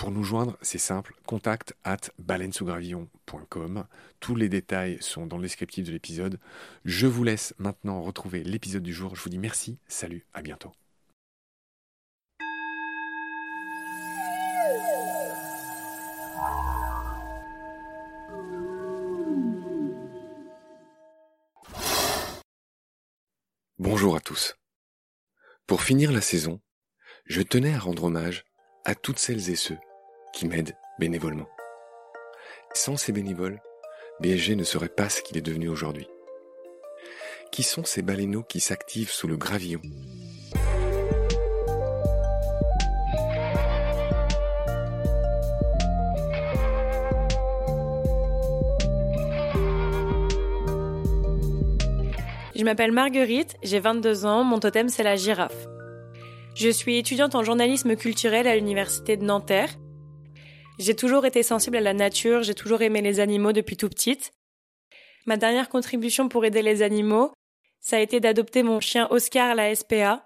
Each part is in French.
Pour nous joindre, c'est simple, contact at baleinesougravillon.com. Tous les détails sont dans le descriptif de l'épisode. Je vous laisse maintenant retrouver l'épisode du jour. Je vous dis merci, salut, à bientôt. Bonjour à tous. Pour finir la saison, je tenais à rendre hommage à toutes celles et ceux qui m'aident bénévolement. Sans ces bénévoles, BSG ne serait pas ce qu'il est devenu aujourd'hui. Qui sont ces baleineaux qui s'activent sous le gravillon? Je m'appelle Marguerite, j'ai 22 ans, mon totem c'est la girafe. Je suis étudiante en journalisme culturel à l'université de Nanterre j'ai toujours été sensible à la nature, j'ai toujours aimé les animaux depuis tout petite. Ma dernière contribution pour aider les animaux, ça a été d'adopter mon chien Oscar la SPA.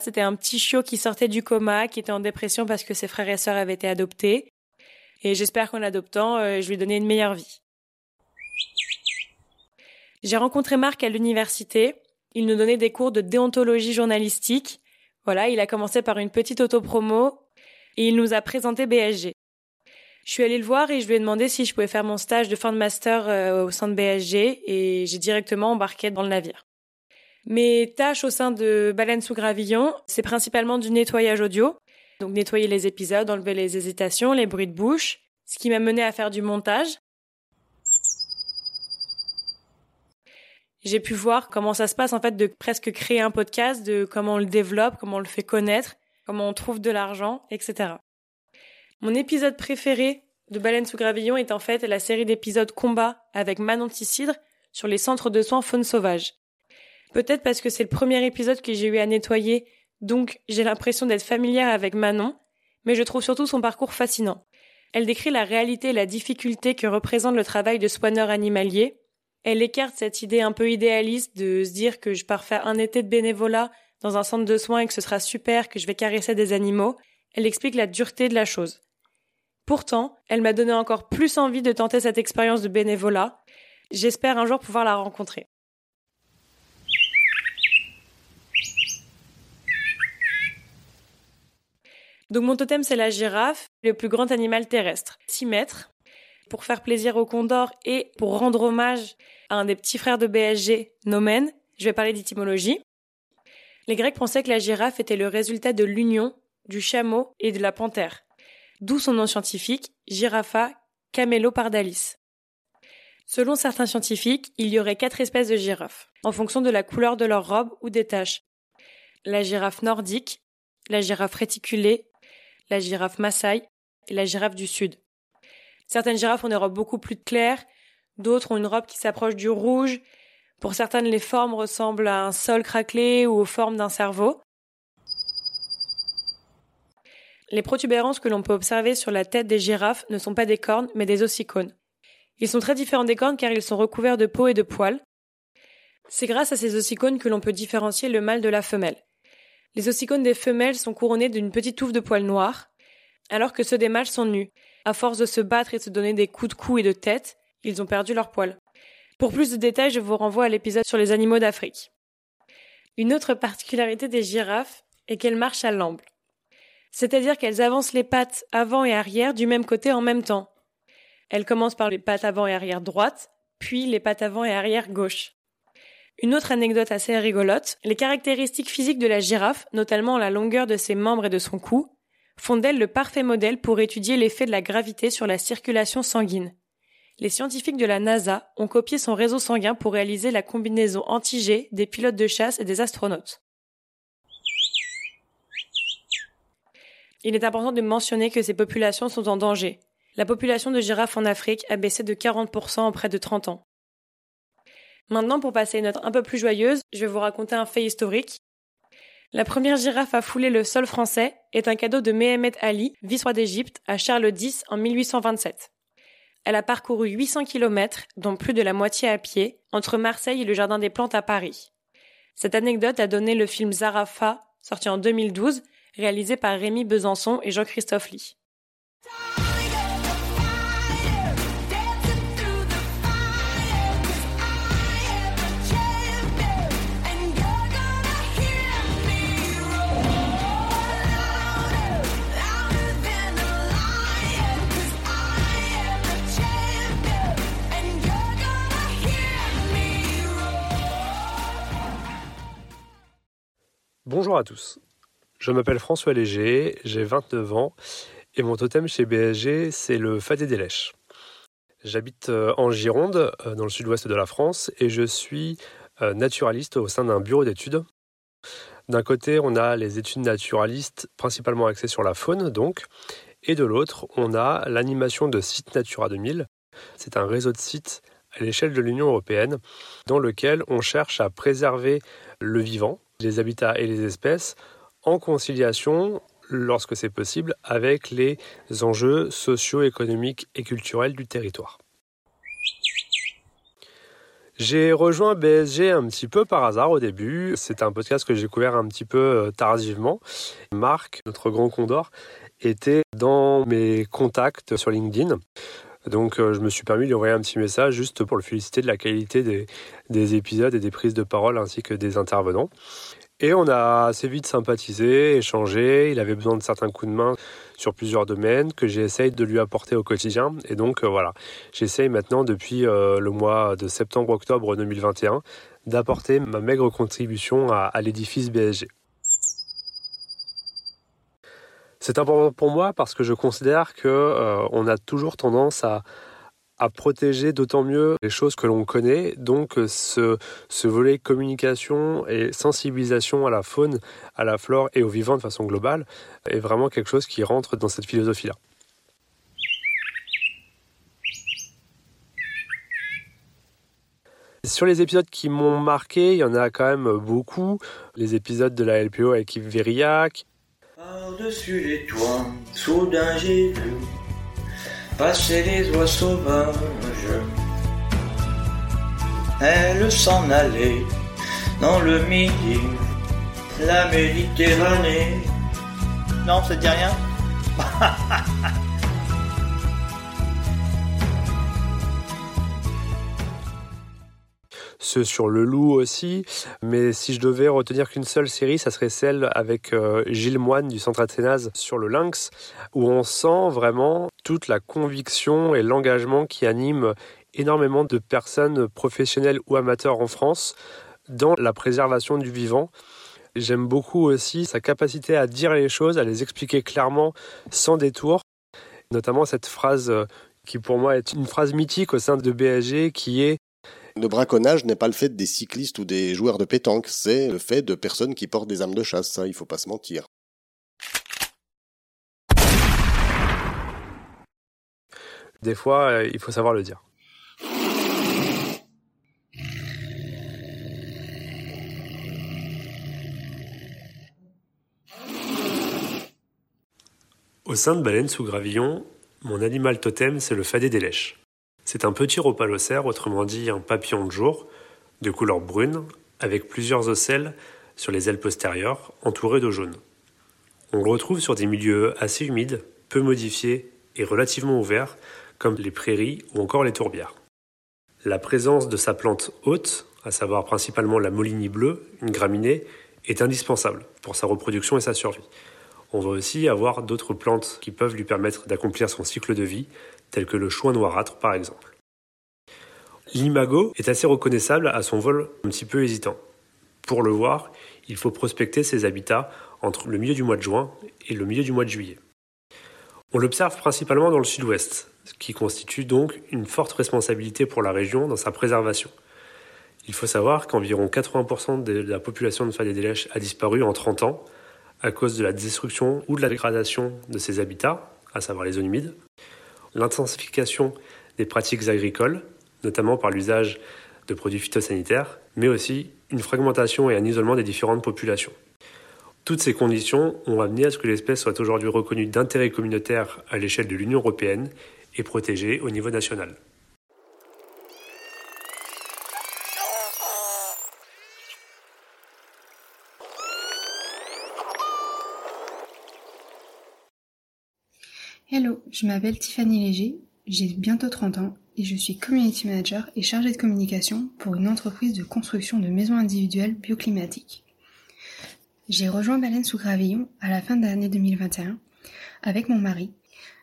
C'était un petit chiot qui sortait du coma, qui était en dépression parce que ses frères et sœurs avaient été adoptés. Et j'espère qu'en l'adoptant, euh, je lui ai donné une meilleure vie. J'ai rencontré Marc à l'université. Il nous donnait des cours de déontologie journalistique. Voilà, il a commencé par une petite autopromo et il nous a présenté BSG. Je suis allée le voir et je lui ai demandé si je pouvais faire mon stage de fin de master euh, au sein de BSG et j'ai directement embarqué dans le navire. Mes tâches au sein de Baleine sous Gravillon, c'est principalement du nettoyage audio, donc nettoyer les épisodes, enlever les hésitations, les bruits de bouche, ce qui m'a mené à faire du montage. J'ai pu voir comment ça se passe en fait de presque créer un podcast, de comment on le développe, comment on le fait connaître, comment on trouve de l'argent, etc. Mon épisode préféré de Baleine sous Gravillon est en fait la série d'épisodes combat avec Manon Tissidre sur les centres de soins faune sauvage. Peut-être parce que c'est le premier épisode que j'ai eu à nettoyer, donc j'ai l'impression d'être familière avec Manon, mais je trouve surtout son parcours fascinant. Elle décrit la réalité et la difficulté que représente le travail de soigneur animalier. Elle écarte cette idée un peu idéaliste de se dire que je pars faire un été de bénévolat dans un centre de soins et que ce sera super, que je vais caresser des animaux. Elle explique la dureté de la chose. Pourtant, elle m'a donné encore plus envie de tenter cette expérience de bénévolat. J'espère un jour pouvoir la rencontrer. Donc mon totem c'est la girafe, le plus grand animal terrestre, 6 mètres. Pour faire plaisir au condor et pour rendre hommage à un des petits frères de BSG, Nomen, je vais parler d'étymologie. Les Grecs pensaient que la girafe était le résultat de l'union du chameau et de la panthère. d'où son nom scientifique, Giraffa camelopardalis. Selon certains scientifiques, il y aurait quatre espèces de girafes, en fonction de la couleur de leur robe ou des taches. La girafe nordique, la girafe réticulée, la girafe Maasai et la girafe du Sud. Certaines girafes ont des robes beaucoup plus claires, d'autres ont une robe qui s'approche du rouge. Pour certaines, les formes ressemblent à un sol craquelé ou aux formes d'un cerveau. Les protubérances que l'on peut observer sur la tête des girafes ne sont pas des cornes, mais des ossicones. Ils sont très différents des cornes car ils sont recouverts de peau et de poils. C'est grâce à ces ossicones que l'on peut différencier le mâle de la femelle. Les ossicones des femelles sont couronnés d'une petite touffe de poils noirs, alors que ceux des mâles sont nus. À force de se battre et de se donner des coups de cou et de tête, ils ont perdu leurs poils. Pour plus de détails, je vous renvoie à l'épisode sur les animaux d'Afrique. Une autre particularité des girafes est qu'elles marchent à l'amble. C'est-à-dire qu'elles avancent les pattes avant et arrière du même côté en même temps. Elles commencent par les pattes avant et arrière droites, puis les pattes avant et arrière gauche. Une autre anecdote assez rigolote, les caractéristiques physiques de la girafe, notamment la longueur de ses membres et de son cou, font d'elle le parfait modèle pour étudier l'effet de la gravité sur la circulation sanguine. Les scientifiques de la NASA ont copié son réseau sanguin pour réaliser la combinaison anti-G des pilotes de chasse et des astronautes. Il est important de mentionner que ces populations sont en danger. La population de girafes en Afrique a baissé de 40% en près de 30 ans. Maintenant, pour passer une note un peu plus joyeuse, je vais vous raconter un fait historique. La première girafe à fouler le sol français est un cadeau de Mehemet Ali, vice-roi d'Égypte, à Charles X en 1827. Elle a parcouru 800 km, dont plus de la moitié à pied, entre Marseille et le Jardin des Plantes à Paris. Cette anecdote a donné le film Zarafa, sorti en 2012, réalisé par Rémi Besançon et Jean-Christophe Lee. Bonjour à tous. Je m'appelle François Léger, j'ai 29 ans et mon totem chez BSG, c'est le Fadé des Lèches. J'habite euh, en Gironde, euh, dans le sud-ouest de la France, et je suis euh, naturaliste au sein d'un bureau d'études. D'un côté, on a les études naturalistes principalement axées sur la faune, donc, et de l'autre, on a l'animation de sites Natura 2000. C'est un réseau de sites à l'échelle de l'Union européenne dans lequel on cherche à préserver le vivant, les habitats et les espèces en conciliation, lorsque c'est possible, avec les enjeux socio-économiques et culturels du territoire. J'ai rejoint BSG un petit peu par hasard au début. C'est un podcast que j'ai découvert un petit peu euh, tardivement. Marc, notre grand condor, était dans mes contacts sur LinkedIn. Donc euh, je me suis permis de lui envoyer un petit message juste pour le féliciter de la qualité des, des épisodes et des prises de parole ainsi que des intervenants. Et on a assez vite sympathisé, échangé. Il avait besoin de certains coups de main sur plusieurs domaines que j'essaye de lui apporter au quotidien. Et donc euh, voilà, j'essaye maintenant depuis euh, le mois de septembre-octobre 2021 d'apporter ma maigre contribution à, l'édifice BSG. C'est important pour moi parce que je considère que euh, on a toujours tendance à, à protéger d'autant mieux les choses que l'on connaît. Donc ce, ce, volet communication et sensibilisation à la faune, à la flore et au vivant de façon globale est vraiment quelque chose qui rentre dans cette philosophie-là. Sur les épisodes qui m'ont marqué, il y en a quand même beaucoup. Les épisodes de la LPO avec Yves passer les oies sauvages. Elle s'en allait dans le midi, la Méditerranée. Non, ça dit rien? ceux sur le loup aussi. Mais si je devais retenir qu'une seule série, ça serait celle avec euh, Gilles Moine du Centre Athénase sur le lynx, où on sent vraiment toute la conviction et l'engagement qui anime énormément de personnes professionnelles ou amateurs en France dans la préservation du vivant. J'aime beaucoup aussi sa capacité à dire les choses, à les expliquer clairement sans détour. notamment cette phrase euh, qui pour moi est une phrase mythique au sein de BAG qui est le braconnage n'est pas le fait des cyclistes ou des joueurs de pétanque, c'est le fait de personnes qui portent des armes de chasse, ça, il faut pas se mentir. Des fois, euh, il faut savoir le dire. Au sein de Baleine sous Gravillon, mon animal totem, c'est le fadé des lèches. C'est un petit ropalocère, autrement dit un papillon de jour, de couleur brune, avec plusieurs ocelles sur les ailes postérieures, entourées de jaune. On le retrouve sur des milieux assez humides, peu modifiés et relativement ouverts, comme les prairies ou encore les tourbières. La présence de sa plante haute, à savoir principalement la molinie bleue, une graminée, est indispensable pour sa reproduction et sa survie. On va aussi avoir d'autres plantes qui peuvent lui permettre d'accomplir son cycle de vie, tels que le chouin noirâtre par exemple. L'imago est assez reconnaissable à son vol un petit peu hésitant. Pour le voir, il faut prospecter ses habitats entre le milieu du mois de juin et le milieu du mois de juillet. On l'observe principalement dans le sud-ouest, ce qui constitue donc une forte responsabilité pour la région dans sa préservation. Il faut savoir qu'environ 80% de la population de Fadé des Lèches a disparu en 30 ans à cause de la destruction ou de la dégradation de ses habitats, à savoir les zones humides, l'intensification des pratiques agricoles, notamment par l'usage de produits phytosanitaires, mais aussi une fragmentation et un isolement des différentes populations. Toutes ces conditions ont amené à ce que l'espèce soit aujourd'hui reconnue d'intérêt communautaire à l'échelle de l'Union européenne et protégée au niveau national. Je m'appelle Tiffany Léger, j'ai bientôt 30 ans et je suis community manager et chargée de communication pour une entreprise de construction de maisons individuelles bioclimatiques. J'ai rejoint Baleine sous Gravillon à la fin de l'année 2021 avec mon mari.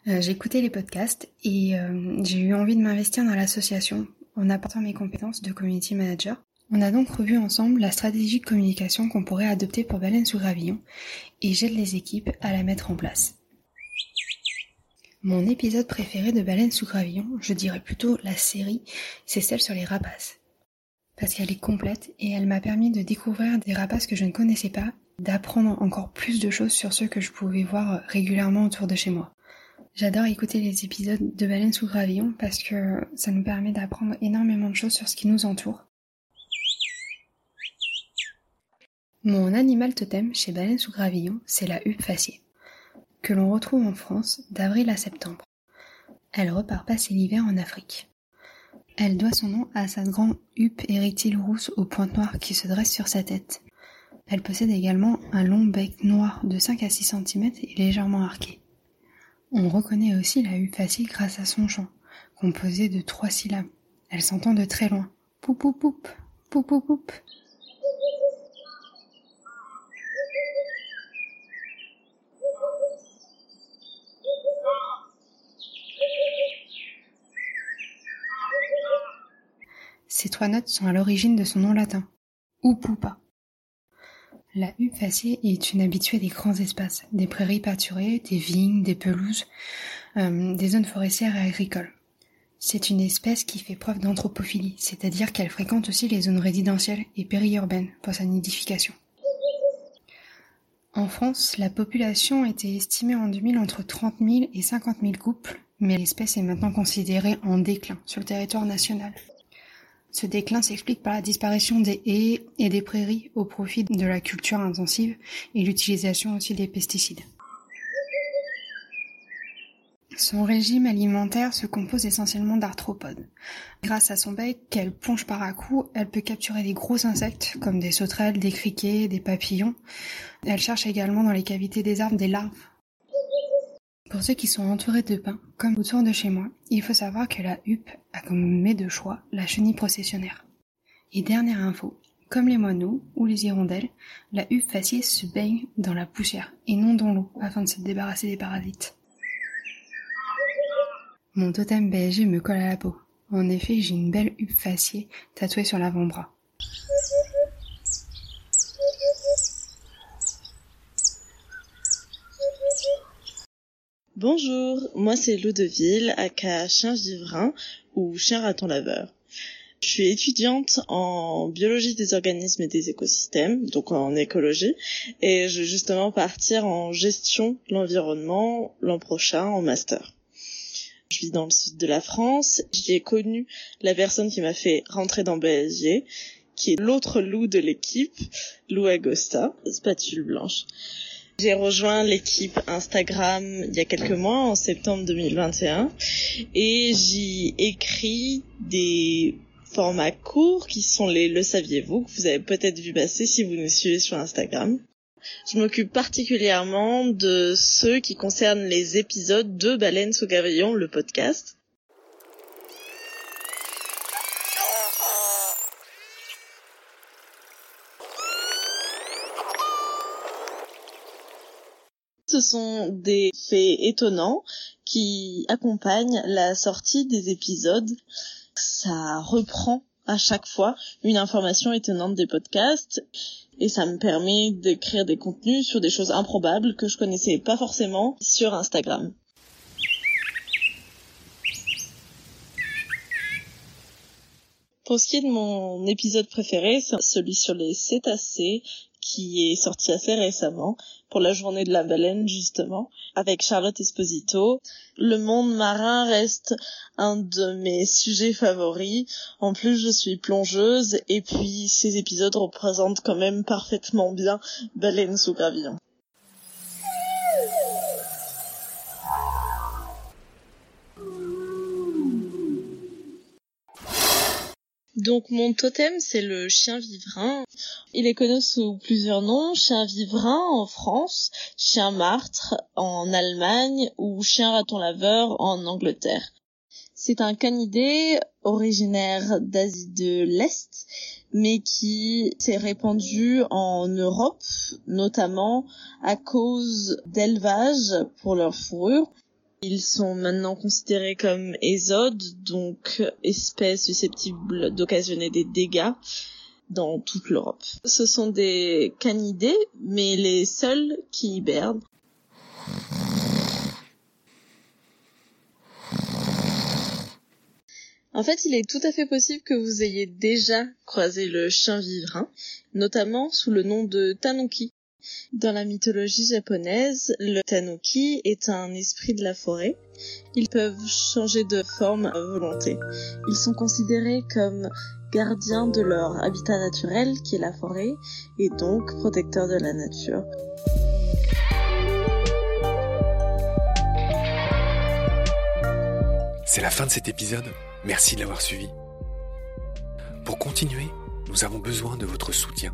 Euh, écouté les podcasts et euh, j'ai eu envie de m'investir dans l'association en apportant mes compétences de community manager. On a donc revu ensemble la stratégie de communication qu'on pourrait adopter pour Baleine sous Gravillon et j'aide les équipes à la mettre en place. Mon épisode préféré de Baleine sous gravillon, je dirais plutôt la série, c'est celle sur les rapaces. Parce qu'elle est complète et elle m'a permis de découvrir des rapaces que je ne connaissais pas, d'apprendre encore plus de choses sur ceux que je pouvais voir régulièrement autour de chez moi. J'adore écouter les épisodes de Baleine sous gravillon parce que ça nous permet d'apprendre énormément de choses sur ce qui nous entoure. Mon animal totem chez Baleine sous gravillon, c'est la huppe faciée que l'on retrouve en France d'avril à septembre. Elle repart passer l'hiver en Afrique. Elle doit son nom à sa grande huppe érectile rousse aux pointes noires qui se dresse sur sa tête. Elle possède également un long bec noir de 5 à 6 cm et légèrement arqué. On reconnaît aussi la huppe facile grâce à son chant, composé de trois syllabes. Elle s'entend de très loin. Poup poup poup, poup poup poup. Ces trois notes sont à l'origine de son nom latin, Upupa. La huppe faciée est une habituée des grands espaces, des prairies pâturées, des vignes, des pelouses, euh, des zones forestières et agricoles. C'est une espèce qui fait preuve d'anthropophilie, c'est-à-dire qu'elle fréquente aussi les zones résidentielles et périurbaines pour sa nidification. En France, la population était estimée en 2000 entre 30 000 et 50 000 couples, mais l'espèce est maintenant considérée en déclin sur le territoire national. Ce déclin s'explique par la disparition des haies et des prairies au profit de la culture intensive et l'utilisation aussi des pesticides. Son régime alimentaire se compose essentiellement d'arthropodes. Grâce à son bec qu'elle plonge par à coups, elle peut capturer des gros insectes comme des sauterelles, des criquets, des papillons. Elle cherche également dans les cavités des arbres des larves pour ceux qui sont entourés de pins, comme autour de chez moi, il faut savoir que la huppe a comme mets de choix la chenille processionnaire. Et dernière info, comme les moineaux ou les hirondelles, la huppe faciée se baigne dans la poussière et non dans l'eau afin de se débarrasser des parasites. Mon totem BSG me colle à la peau. En effet, j'ai une belle huppe faciée tatouée sur l'avant-bras. Bonjour, moi c'est Lou Deville, aka Chien Vivrin ou Chien Raton Laveur. Je suis étudiante en biologie des organismes et des écosystèmes, donc en écologie, et je vais justement partir en gestion de l'environnement l'an prochain en master. Je vis dans le sud de la France, j'y ai connu la personne qui m'a fait rentrer dans BSG, qui est l'autre loup de l'équipe, Lou Agosta, spatule blanche. J'ai rejoint l'équipe Instagram il y a quelques mois, en septembre 2021, et j'y écris des formats courts qui sont les Le saviez-vous, que vous avez peut-être vu passer si vous nous suivez sur Instagram. Je m'occupe particulièrement de ceux qui concernent les épisodes de Baleine sous gravillon, le podcast. Ce sont des faits étonnants qui accompagnent la sortie des épisodes. Ça reprend à chaque fois une information étonnante des podcasts et ça me permet d'écrire des contenus sur des choses improbables que je connaissais pas forcément sur Instagram. Pour ce qui est de mon épisode préféré, c'est celui sur les cétacés qui est sorti assez récemment pour la journée de la baleine justement avec Charlotte Esposito. Le monde marin reste un de mes sujets favoris. En plus, je suis plongeuse et puis ces épisodes représentent quand même parfaitement bien Baleine sous gravillon. Donc mon totem c'est le chien vivrin. Il est connu sous plusieurs noms, chien vivrin en France, chien martre en Allemagne ou chien raton laveur en Angleterre. C'est un canidé originaire d'Asie de l'Est, mais qui s'est répandu en Europe, notamment à cause d'élevage pour leur fourrure. Ils sont maintenant considérés comme ésodes, donc espèces susceptibles d'occasionner des dégâts dans toute l'Europe. Ce sont des canidés, mais les seuls qui hibernent. En fait, il est tout à fait possible que vous ayez déjà croisé le chien vivrin, notamment sous le nom de tanuki. Dans la mythologie japonaise, le tanuki est un esprit de la forêt. Ils peuvent changer de forme à volonté. Ils sont considérés comme gardiens de leur habitat naturel qui est la forêt et donc protecteurs de la nature. C'est la fin de cet épisode. Merci de l'avoir suivi. Pour continuer, nous avons besoin de votre soutien.